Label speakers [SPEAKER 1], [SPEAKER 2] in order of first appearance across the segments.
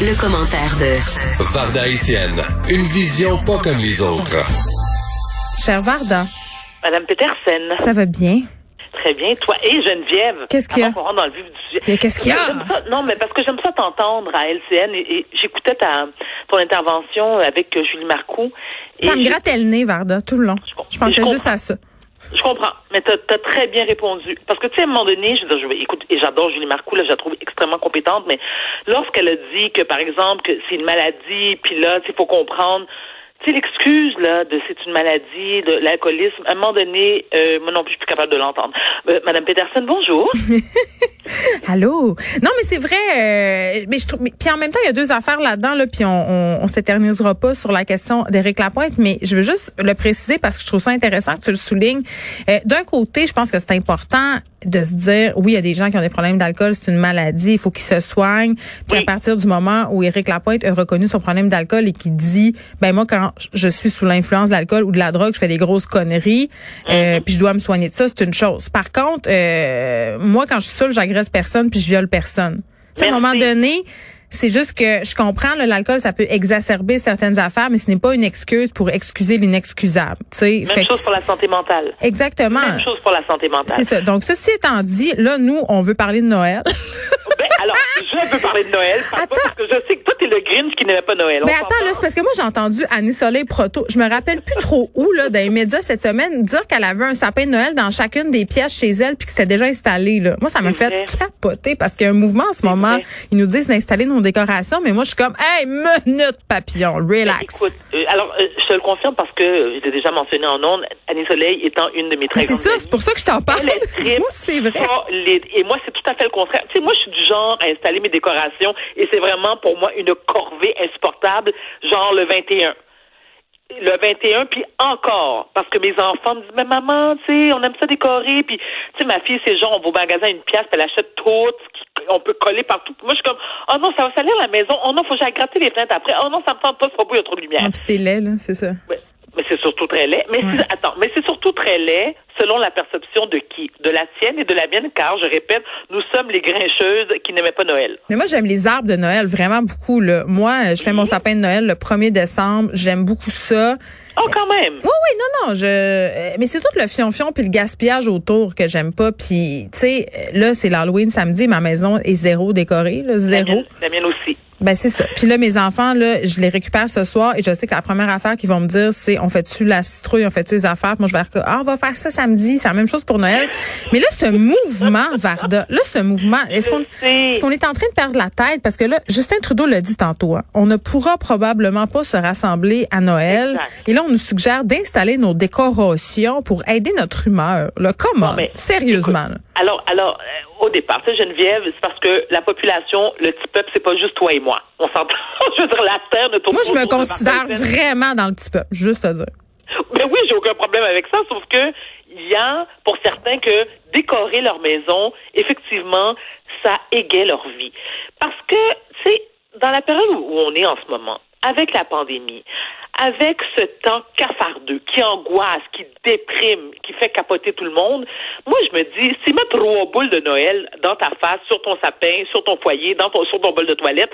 [SPEAKER 1] Le, commentaire de
[SPEAKER 2] Varda Etienne, une vision pas comme les autres.
[SPEAKER 3] Cher Varda.
[SPEAKER 4] Madame Petersen.
[SPEAKER 3] Ça va bien?
[SPEAKER 4] Très bien. Toi et Geneviève.
[SPEAKER 3] Qu'est-ce qu'il y a?
[SPEAKER 4] dans le vif du sujet.
[SPEAKER 3] Qu'est-ce qu'il y a?
[SPEAKER 4] non, mais parce que j'aime ça t'entendre à LCN et, j'écoutais ta, ton intervention avec Julie Marcoux.
[SPEAKER 3] Ça me grattait le nez, Varda, tout le long. Je, pensais juste à ça.
[SPEAKER 4] Je comprends, mais tu as, très bien répondu. Parce que, tu sais, à un moment donné, je veux dire, je, écoute, et j'adore Julie Marcoux, là, je la trouve extrêmement compétente, mais lorsqu'elle a dit que, par exemple, que c'est une maladie, puis là, il faut comprendre tu sais, l'excuse, là, de c'est une maladie, de l'alcoolisme, à un moment donné, euh, moi non plus, je suis plus capable de l'entendre. Euh, Madame Peterson, bonjour.
[SPEAKER 3] Allô? Non, mais c'est vrai, euh, mais je trouve, puis en même temps, il y a deux affaires là-dedans, là, puis on, on, on s'éternisera pas sur la question d'Éric Lapointe, mais je veux juste le préciser parce que je trouve ça intéressant que tu le soulignes. Euh, d'un côté, je pense que c'est important de se dire, oui, il y a des gens qui ont des problèmes d'alcool, c'est une maladie, il faut qu'ils se soignent. Puis à partir du moment où Éric Lapointe a reconnu son problème d'alcool et qui dit, ben moi, quand je suis sous l'influence de l'alcool ou de la drogue, je fais des grosses conneries, euh, mm-hmm. puis je dois me soigner de ça, c'est une chose. Par contre, euh, moi, quand je suis seule, j'agresse personne puis je viole personne. à un moment donné, c'est juste que je comprends, l'alcool, ça peut exacerber certaines affaires, mais ce n'est pas une excuse pour excuser l'inexcusable.
[SPEAKER 4] Même chose pour la santé mentale.
[SPEAKER 3] Exactement.
[SPEAKER 4] Même chose pour la santé mentale.
[SPEAKER 3] C'est ça. Donc, ceci étant dit, là, nous, on veut parler de Noël.
[SPEAKER 4] ben, alors, je veux parler de Noël. Parce que je sais que toi, t'es le Grinch qui n'aimait pas Noël.
[SPEAKER 3] Mais attends, là, c'est parce que moi, j'ai entendu Annie Soleil Proto. Je me rappelle plus trop où, là, dans les médias cette semaine, dire qu'elle avait un sapin de Noël dans chacune des pièces chez elle puis que c'était déjà installé, là. Moi, ça m'a fait capoter parce qu'il y a un mouvement en ce moment. Ils nous disent d'installer nos décorations, mais moi, je suis comme, hey, minute papillon, relax.
[SPEAKER 4] Écoute, euh, alors, euh, je te le confirme parce que je l'ai déjà mentionné en ondes, Annie Soleil étant une de mes très
[SPEAKER 3] C'est ça, c'est pour ça que je t'en parle. c'est vrai.
[SPEAKER 4] et moi, c'est tout à fait le contraire. Tu sais, moi, je suis du genre à installer mes décorations et c'est vraiment pour moi une corvée insupportable, genre le 21 le 21, puis encore, parce que mes enfants me disent, mais maman, tu sais, on aime ça décorer, puis, tu sais, ma fille, c'est genre, on va au magasin une pièce, puis elle achète tout, on peut coller partout. Moi, je suis comme, oh non, ça va salir la maison, oh non, faut que j'aille gratter les fenêtres après, oh non, ça me tente pas, c'est pas beau, il y a trop de lumière.
[SPEAKER 3] Ah, c'est laid, là, c'est ça.
[SPEAKER 4] Mais c'est surtout très laid. Mais attends, mais c'est surtout très laid selon la perception de qui? De la tienne et de la mienne, car, je répète, nous sommes les grincheuses qui n'aimaient pas Noël.
[SPEAKER 3] Mais moi, j'aime les arbres de Noël vraiment beaucoup. Là. Moi, je fais mon sapin de Noël le 1er décembre. J'aime beaucoup ça.
[SPEAKER 4] Oh, quand même.
[SPEAKER 3] Oui, oui, non, non. Je. Euh, mais c'est tout le fion-fion puis le gaspillage autour que j'aime pas. Puis, tu sais, là, c'est l'Halloween samedi. Ma maison est zéro décorée, là, zéro.
[SPEAKER 4] la mienne aussi.
[SPEAKER 3] Ben c'est ça. Puis là mes enfants là, je les récupère ce soir et je sais que la première affaire qu'ils vont me dire c'est on fait-tu la citrouille, on fait-tu les affaires? moi je vais dire ah on va faire ça samedi, c'est la même chose pour Noël. Mais là ce mouvement Varda, là ce mouvement, est-ce qu'on est, qu'on est en train de perdre la tête? Parce que là Justin Trudeau l'a dit tantôt, hein, on ne pourra probablement pas se rassembler à Noël et là on nous suggère d'installer nos décorations pour aider notre humeur. Là comment Sérieusement.
[SPEAKER 4] alors alors euh, au départ. Tu Geneviève, c'est parce que la population, le petit peuple, c'est pas juste toi et moi. On s'entend. je veux dire, la terre ne tourne
[SPEAKER 3] Moi, je me considère vraiment dans le petit peuple, juste à dire.
[SPEAKER 4] Mais oui, j'ai aucun problème avec ça, sauf que il y a pour certains que décorer leur maison, effectivement, ça égaye leur vie. Parce que, tu sais, dans la période où on est en ce moment, avec la pandémie, avec ce temps cafardeux qui angoisse, qui déprime, qui fait capoter tout le monde, moi je me dis, si mettre trois boules de Noël dans ta face, sur ton sapin, sur ton foyer, dans ton, sur ton bol de toilette,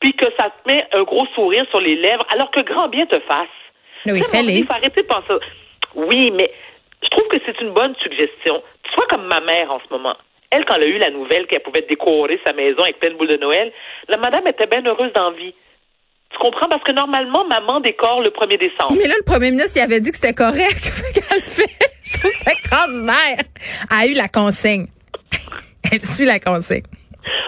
[SPEAKER 4] puis que ça te met un gros sourire sur les lèvres, alors que grand bien te fasse.
[SPEAKER 3] Oui.
[SPEAKER 4] Il faut arrêter de penser. Oui, mais je trouve que c'est une bonne suggestion. Tu sois comme ma mère en ce moment. Elle, quand elle a eu la nouvelle qu'elle pouvait décorer sa maison avec plein de boules de Noël, la madame était bien heureuse d'envie. Tu comprends? Parce que normalement, maman décore le 1er décembre.
[SPEAKER 3] Mais là, le premier ministre, il avait dit que c'était correct. qu'elle fait. Ça extraordinaire. Elle a eu la consigne. Elle suit la consigne.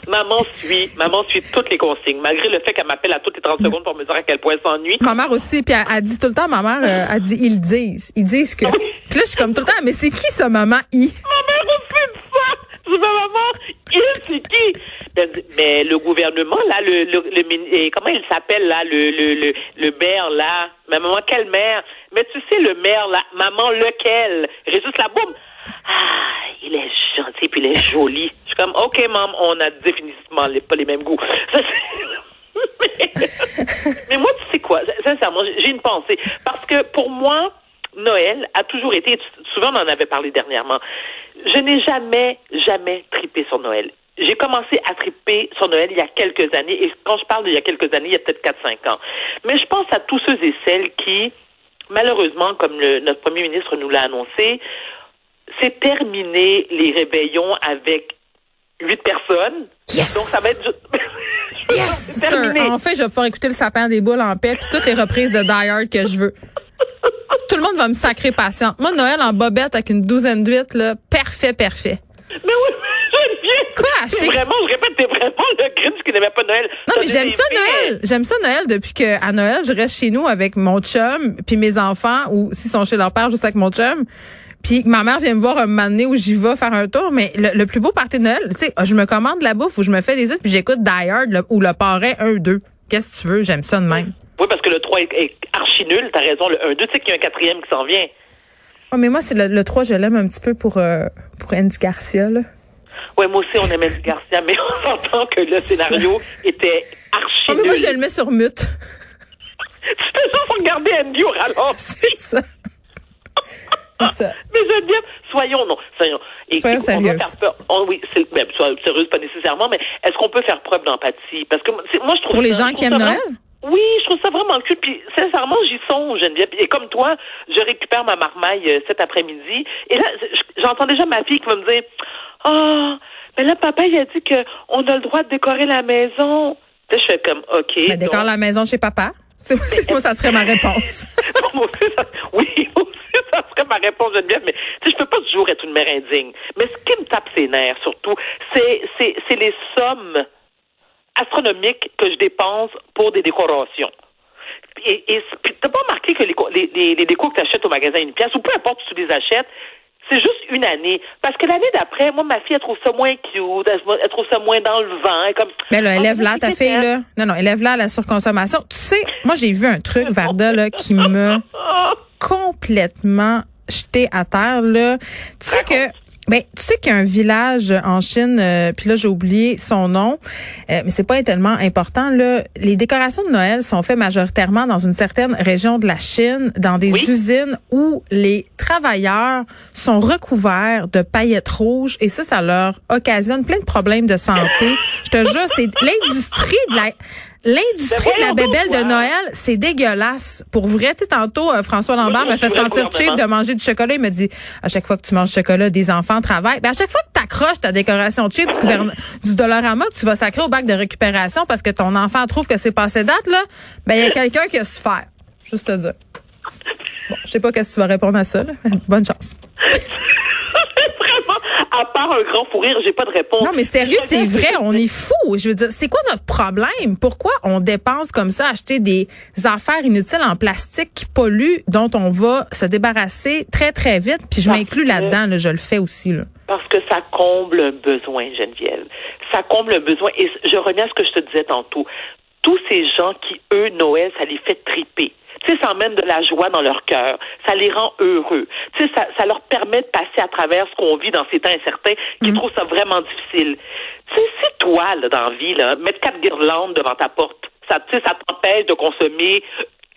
[SPEAKER 4] Maman suit, maman suit toutes les consignes, malgré le fait qu'elle m'appelle à toutes les 30 secondes pour me dire à quel point elle s'ennuie.
[SPEAKER 3] Ma mère aussi, puis elle, dit tout le temps, ma mère, euh, elle dit, ils disent. Ils disent que. Puis là, je suis comme tout le temps, mais c'est qui ça, maman? I?
[SPEAKER 4] Ma mère aussi dit ça! Je dis, maman, mais le gouvernement, là, le, le, comment il s'appelle, là, le, le, le, le maire, là? Mais maman, quel maire? Mais tu sais, le maire, là, maman, lequel? Régis boum. Ah, il est gentil, puis il est joli. Je suis comme, OK, maman, on a définitivement pas les mêmes goûts. mais moi, tu sais quoi? Sincèrement, j'ai une pensée. Parce que pour moi, Noël a toujours été, souvent on en avait parlé dernièrement, je n'ai jamais, jamais tripé sur Noël. j'ai commencé à triper sur Noël il y a quelques années. Et quand je parle d'il y a quelques années, il y a peut-être 4-5 ans. Mais je pense à tous ceux et celles qui, malheureusement, comme le, notre premier ministre nous l'a annoncé, c'est terminé les réveillons avec huit personnes.
[SPEAKER 3] Yes.
[SPEAKER 4] Donc, ça va être...
[SPEAKER 3] Yes, sir.
[SPEAKER 4] terminé.
[SPEAKER 3] Enfin, je vais pouvoir écouter le sapin des boules en paix puis toutes les reprises de Die Hard que je veux. Tout le monde va me sacrer patiente. Moi, Noël en bobette avec une douzaine d'huîtres, là, parfait, parfait.
[SPEAKER 4] Mais oui, j'aime bien.
[SPEAKER 3] Quoi?
[SPEAKER 4] T'es Vraiment, je répète, t'es vraiment le Grinch qui n'aimait pas Noël.
[SPEAKER 3] Non, mais j'aime ça. Noël. J'aime ça Noël depuis que à Noël, je reste chez nous avec mon chum puis mes enfants ou s'ils sont chez leur père juste avec mon chum. Puis ma mère vient me voir un moment donné où j'y vais faire un tour, mais le, le plus beau party de Noël, tu sais, je me commande de la bouffe ou je me fais des œufs puis j'écoute Die Hard le- ou le parrain 1 2. Qu'est-ce que tu veux, j'aime ça de même.
[SPEAKER 4] Oui, parce que le 3 est, est archi nul, t'as raison. Le 1-2, tu sais qu'il y a un quatrième qui s'en vient.
[SPEAKER 3] Oh, mais moi c'est le, le 3, je l'aime un petit peu pour euh, pour Andy Garcia là.
[SPEAKER 4] Ouais, moi aussi, on aimait du Garcia, mais on s'entend que le scénario était archi
[SPEAKER 3] Oh, mais moi je le mets sur mute.
[SPEAKER 4] Tu fais juste regarder Andy au ralenti.
[SPEAKER 3] C'est ça. C'est ça.
[SPEAKER 4] Mais Geneviève, soyons non, soyons. Et,
[SPEAKER 3] Soyons
[SPEAKER 4] écoute, on doit
[SPEAKER 3] sérieuses.
[SPEAKER 4] faire peur- oh oui, c'est, ben, sérieuse pas nécessairement, mais est-ce qu'on peut faire preuve d'empathie? Parce que moi, je trouve
[SPEAKER 3] Pour les
[SPEAKER 4] ça-
[SPEAKER 3] gens
[SPEAKER 4] je
[SPEAKER 3] qui aiment Noël?
[SPEAKER 4] vraiment- Oui, je trouve ça vraiment cool. Puis sincèrement, j'y songe, Geneviève. Et comme toi, je récupère ma marmaille euh, cet après-midi. Et là, je- j'entends déjà ma fille qui va me dire, ah, mais là, papa, il a dit que on a le droit de décorer la maison. Là, je fais comme, ok.
[SPEAKER 3] Mais
[SPEAKER 4] donc-
[SPEAKER 3] décore la maison chez papa? C'est moi ça serait ma réponse.
[SPEAKER 4] moi aussi, ça, oui, aussi, ça serait ma réponse, Geneviève, mais tu sais, je peux pas toujours être une mère indigne. Mais ce qui me tape ses nerfs, surtout, c'est les sommes astronomiques que je dépense pour des décorations. Et, et t'as pas remarqué que les, les, les, décos que tu achètes au magasin une pièce, ou peu importe où tu les achètes, c'est juste une année. Parce que l'année d'après, moi, ma fille, elle trouve ça moins cute, elle, elle trouve ça moins dans le vent. elle comme,
[SPEAKER 3] Mais là,
[SPEAKER 4] Ah,
[SPEAKER 3] élève-la,
[SPEAKER 4] mais
[SPEAKER 3] ta fille, là. Non, non, élève-la à la surconsommation. Tu sais, moi, j'ai vu un truc, Varda, là, qui m'a
[SPEAKER 4] Ah!
[SPEAKER 3] complètement jeté à terre, là. Tu sais que, ben, tu sais qu'il y a un village en Chine, euh, puis là, j'ai oublié son nom, euh, mais c'est pas tellement important, là. Les décorations de Noël sont faites majoritairement dans une certaine région de la Chine, dans des
[SPEAKER 4] Oui.
[SPEAKER 3] usines où les travailleurs sont recouverts de paillettes rouges, et ça, ça leur occasionne plein de problèmes de santé. Je te jure, c'est l'industrie de la... L'industrie de la bébelle de. Noël, c'est dégueulasse. Pour vrai, tu sais, tantôt, euh, François Lambert m'a fait sentir cheap de manger du chocolat. Il me dit, à chaque fois que tu manges du chocolat, des enfants travaillent. Ben, à chaque fois que tu accroches ta décoration cheap du, gouverne- du Dollarama que tu vas sacrer au bac de récupération parce que ton enfant trouve que c'est passé date, là, ben, il y a quelqu'un qui a souffert. Juste te dire. Bon, je sais pas qu'est-ce que tu vas répondre à ça, là. Bonne chance.
[SPEAKER 4] À part un grand fou rire, j'ai pas de réponse.
[SPEAKER 3] Non, mais sérieux, c'est vrai, on est fou. Je veux dire, c'est quoi notre problème? Pourquoi on dépense comme ça, acheter des affaires inutiles en plastique qui polluent, dont on va se débarrasser très, très vite? Puis je m'inclus là-dedans, là, je le fais aussi. Là.
[SPEAKER 4] Parce que ça comble un besoin, Geneviève. Ça comble un besoin. Et je reviens à ce que je te disais tantôt. Tous ces gens qui, eux, Noël, ça les fait triper. Tu sais, ça emmène de la joie dans leur cœur. Ça les rend heureux. Tu sais, ça, ça leur permet de passer à travers ce qu'on vit dans ces temps incertains, qui trouvent ça vraiment difficile. Tu sais, si toi, là, dans la vie, là, mettre quatre guirlandes devant ta porte, ça, tu sais, ça t'empêche de consommer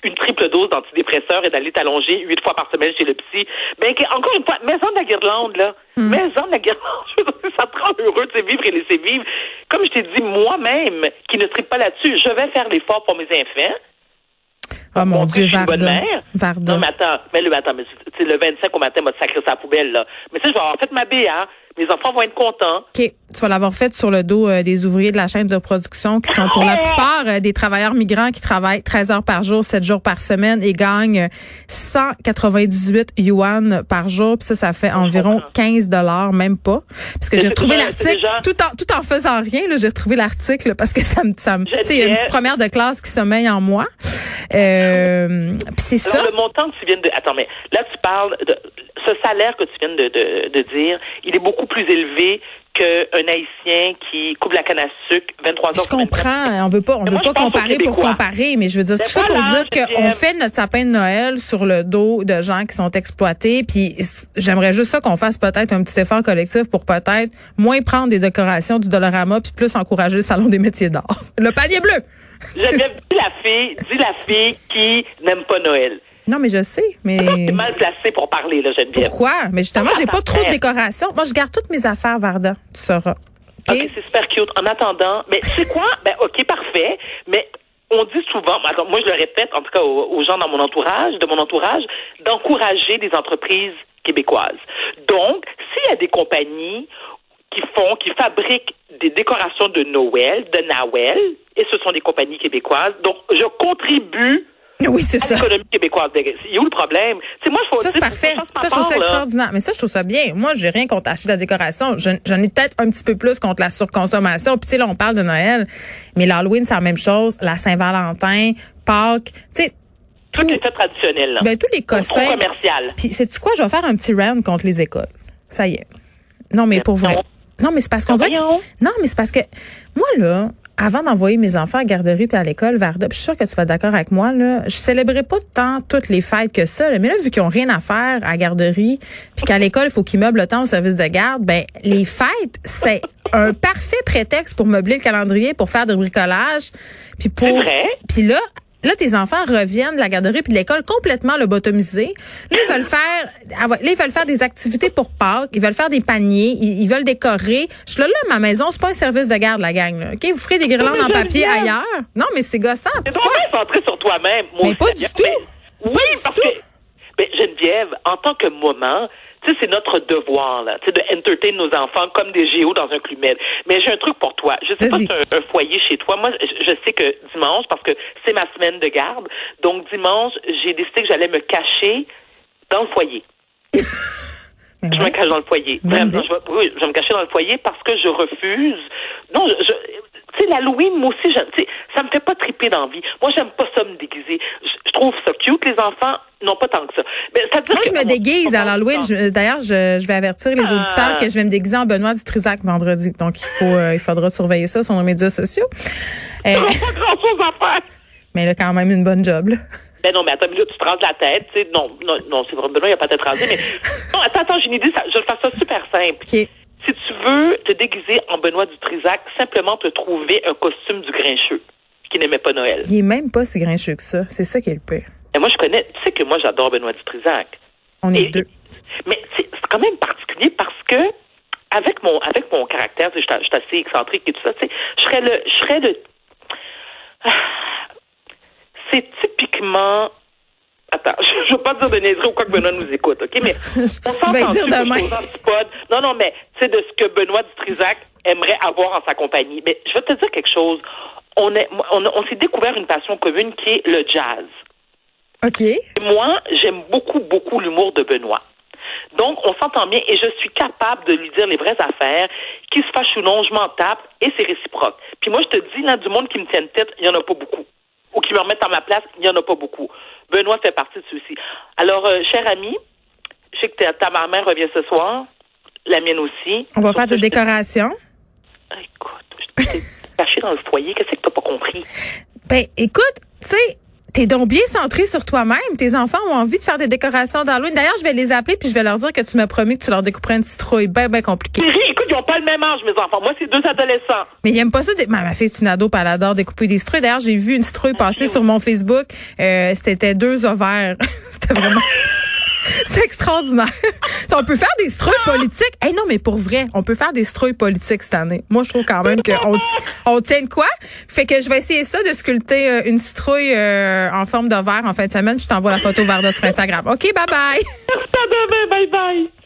[SPEAKER 4] une triple dose d'antidépresseurs et d'aller t'allonger huit fois par semaine chez le psy. Ben, encore une fois, mets-en de la guirlande, là. Mets-en de la guirlande. Ça te rend heureux de vivre et laisser vivre. Comme je t'ai dit, moi-même, qui ne tripe pas là-dessus, je vais faire l'effort pour mes enfants.
[SPEAKER 3] Oh mon Dieu, Varda.
[SPEAKER 4] Non, mais attends, mais le, attends, mais c'est le 25 au matin, m'a sacré sa poubelle, là. Mais ça, je vais avoir fait ma BA. Mes enfants vont être contents.
[SPEAKER 3] OK. Tu vas l'avoir fait sur le dos euh, des ouvriers de la chaîne de production qui sont pour la plupart euh, des travailleurs migrants qui travaillent 13 heures par jour, 7 jours par semaine et gagnent 198 yuan par jour. Puis ça, ça fait environ
[SPEAKER 4] comprends.
[SPEAKER 3] 15 dollars, même pas. Parce que j'ai retrouvé l'article
[SPEAKER 4] déjà-
[SPEAKER 3] tout en tout en faisant rien. là, J'ai retrouvé l'article parce que ça me, ça me tu sais, il y a une petite première de classe qui sommeille en moi. Euh, puis c'est ça.
[SPEAKER 4] Le montant que tu viens de... Attends, mais là, tu parles de... Ce salaire que tu viens de, de, de dire, il est beaucoup plus élevé qu'un Haïtien qui coupe la canne à sucre 23 heures
[SPEAKER 3] Je
[SPEAKER 4] sur 24.
[SPEAKER 3] comprends. On veut pas, on veut
[SPEAKER 4] moi,
[SPEAKER 3] pas comparer pour comparer, mais je veux dire
[SPEAKER 4] Ben
[SPEAKER 3] tout ça pour dire qu'on fait notre sapin de Noël sur le dos de gens qui sont exploités. Puis j'aimerais juste ça qu'on fasse peut-être un petit effort collectif pour peut-être moins prendre des décorations du Dollarama puis plus encourager le salon des métiers d'art. Le panier bleu.
[SPEAKER 4] Geneviève, dis la fille, dis la fille qui n'aime pas Noël.
[SPEAKER 3] Non, mais je sais, mais
[SPEAKER 4] T'es mal placé pour parler, là, Geneviève.
[SPEAKER 3] pourquoi? Mais justement, j'ai pas trop de décorations. Moi, je garde toutes mes affaires Varda, tu sauras.
[SPEAKER 4] OK, c'est super cute. En attendant, mais c'est quoi? Ben, OK, parfait. Mais on dit souvent, attends, moi je le répète, en tout cas aux, gens dans mon entourage, de mon entourage, d'encourager des entreprises québécoises. Donc, s'il y a des compagnies qui font, qui fabriquent des décorations de Noël, de Noël, et ce sont des compagnies québécoises, donc je contribue
[SPEAKER 3] oui, c'est ça.
[SPEAKER 4] L'économie québécoise. Il y a où le problème?
[SPEAKER 3] moi, je ça, c'est parfait. Ça, je trouve ça extraordinaire. Mais ça, je trouve ça bien. Moi, j'ai rien contre acheter de la décoration. J'en ai peut-être un petit peu plus contre la surconsommation. Puis, tu sais, là, on parle de Noël. Mais l'Halloween, c'est la même chose. La Saint-Valentin, Pâques. Tu sais,
[SPEAKER 4] tout est traditionnel, là.
[SPEAKER 3] Ben, tous les cossins.
[SPEAKER 4] commercial.
[SPEAKER 3] Puis, sais-tu quoi? Je vais faire un petit rant contre les écoles. Ça y est. Non, mais pour vrai. Non, mais c'est parce qu'on Non, mais c'est parce que moi, là, avant d'envoyer mes enfants à la garderie puis à l'école, Varda, je suis sûre que tu vas être d'accord avec moi, là, je célébrais pas tant toutes les fêtes que ça. mais là, vu qu'ils ont rien à faire à la garderie, puis qu'à l'école, il faut qu'ils meublent le temps au service de garde, ben les fêtes, c'est un parfait prétexte pour meubler le calendrier, pour faire du bricolage, puis pour... Puis là, Là, tes enfants reviennent de la garderie puis de l'école complètement lobotomisés. Là, ils veulent faire, ah là, ils veulent faire des activités pour Pâques. Ils veulent faire des paniers. Ils, veulent décorer. Je suis là, là, ma maison, c'est pas un service de garde, la gang, là. OK? Vous ferez des guirlandes en papier ailleurs? Non, mais c'est gossant.
[SPEAKER 4] C'est trop centré sur toi-même.
[SPEAKER 3] Mais pas du tout.
[SPEAKER 4] Oui, parce que, mais Geneviève, en tant que maman, tu sais, c'est notre devoir, là, tu sais, de entertain nos enfants comme des géos dans un clumet. Mais j'ai un truc pour toi. Je sais pas si tu as un, foyer chez toi. Moi, je, sais que dimanche, parce que c'est ma semaine de garde, donc dimanche, j'ai décidé que j'allais me cacher dans le foyer. je me cache dans le foyer. Vraiment, je, oui, je vais me cacher dans le foyer parce que je refuse. Non, je, tu sais, l'Halloween, moi aussi, sais, ça me fait pas triper d'envie. Moi, j'aime pas ça me déguiser. Je, trouve ça cute, les enfants. Non, pas tant que ça. Mais ça
[SPEAKER 3] Moi, je me déguise à l'Halloween. D'ailleurs, je, je, vais avertir les auditeurs que je vais me déguiser en Benoît du Trisac vendredi. Donc, il faut, euh, il faudra surveiller ça sur nos médias sociaux.
[SPEAKER 4] Euh, pas grand-chose à faire.
[SPEAKER 3] Mais là, quand même, une bonne job, là.
[SPEAKER 4] Ben non, mais attends, là, tu te rases la tête, tu sais. Non, non, non, c'est vrai, Benoît, il a pas tête rasée, mais. Non, attends, attends, j'ai une idée, ça, je vais faire ça super simple. Si tu veux te déguiser en Benoît du Trisac, simplement te trouver un costume du grincheux qui n'aimait pas Noël.
[SPEAKER 3] Il est même pas si grincheux que ça. C'est ça qui est le pire.
[SPEAKER 4] Moi, je connais. Tu sais que moi, j'adore Benoît du Trisac.
[SPEAKER 3] On est deux.
[SPEAKER 4] Mais c'est quand même particulier parce que avec mon avec mon caractère, je suis assez excentrique et tout ça, tu sais, je serais le je serais le c'est typiquement Attends, je ne veux pas dire de niaiserie ou quoi que Benoît nous écoute, OK? Mais
[SPEAKER 3] on vais dire demain.
[SPEAKER 4] Non, non, mais c'est de ce que Benoît Dutrisac aimerait avoir en sa compagnie. Mais je vais te dire quelque chose. On, est, on, on s'est découvert une passion commune qui est le jazz.
[SPEAKER 3] OK.
[SPEAKER 4] moi, j'aime beaucoup, beaucoup l'humour de Benoît. Donc, on s'entend bien et je suis capable de lui dire les vraies affaires. Qui se fâche ou non, je m'en tape et c'est réciproque. Puis moi, je te dis, là, du monde qui me tienne tête, il n'y en a pas beaucoup. Ou qui me remettent à ma place, il n'y en a pas beaucoup. Benoît fait partie de ceux-ci. Alors, euh, cher ami, je sais que ta, ta mère revient ce soir, la mienne aussi.
[SPEAKER 3] On va faire des décorations.
[SPEAKER 4] Écoute, je t'ai caché dans le foyer. Qu'est-ce que tu n'as pas compris?
[SPEAKER 3] Ben, écoute, tu sais, T'es donc bien centré sur toi-même. Tes enfants ont envie de faire des décorations d'Halloween. D'ailleurs, je vais les appeler puis je vais leur dire que tu m'as promis que tu leur découperais une citrouille. Ben, ben compliqué.
[SPEAKER 4] écoute, ils n'ont pas le même âge, mes enfants. Moi, c'est deux adolescents.
[SPEAKER 3] Mais ils n'aiment pas ça. Ma, ma fille, c'est une ado, puis elle adore découper des citrouilles. D'ailleurs, j'ai vu une citrouille passer sur mon Facebook. Euh, c'était deux ovaires. C'était vraiment... C'est extraordinaire. on peut faire des strouilles politiques. Eh non, mais pour vrai, on peut faire des strouilles politiques cette année. Moi, je trouve quand même qu'on on tient de quoi? Fait que je vais essayer ça, de sculpter euh, une citrouille euh, en forme de verre en fin de semaine. je t'envoie la photo vers sur Instagram. OK, bye bye.
[SPEAKER 4] bye bye.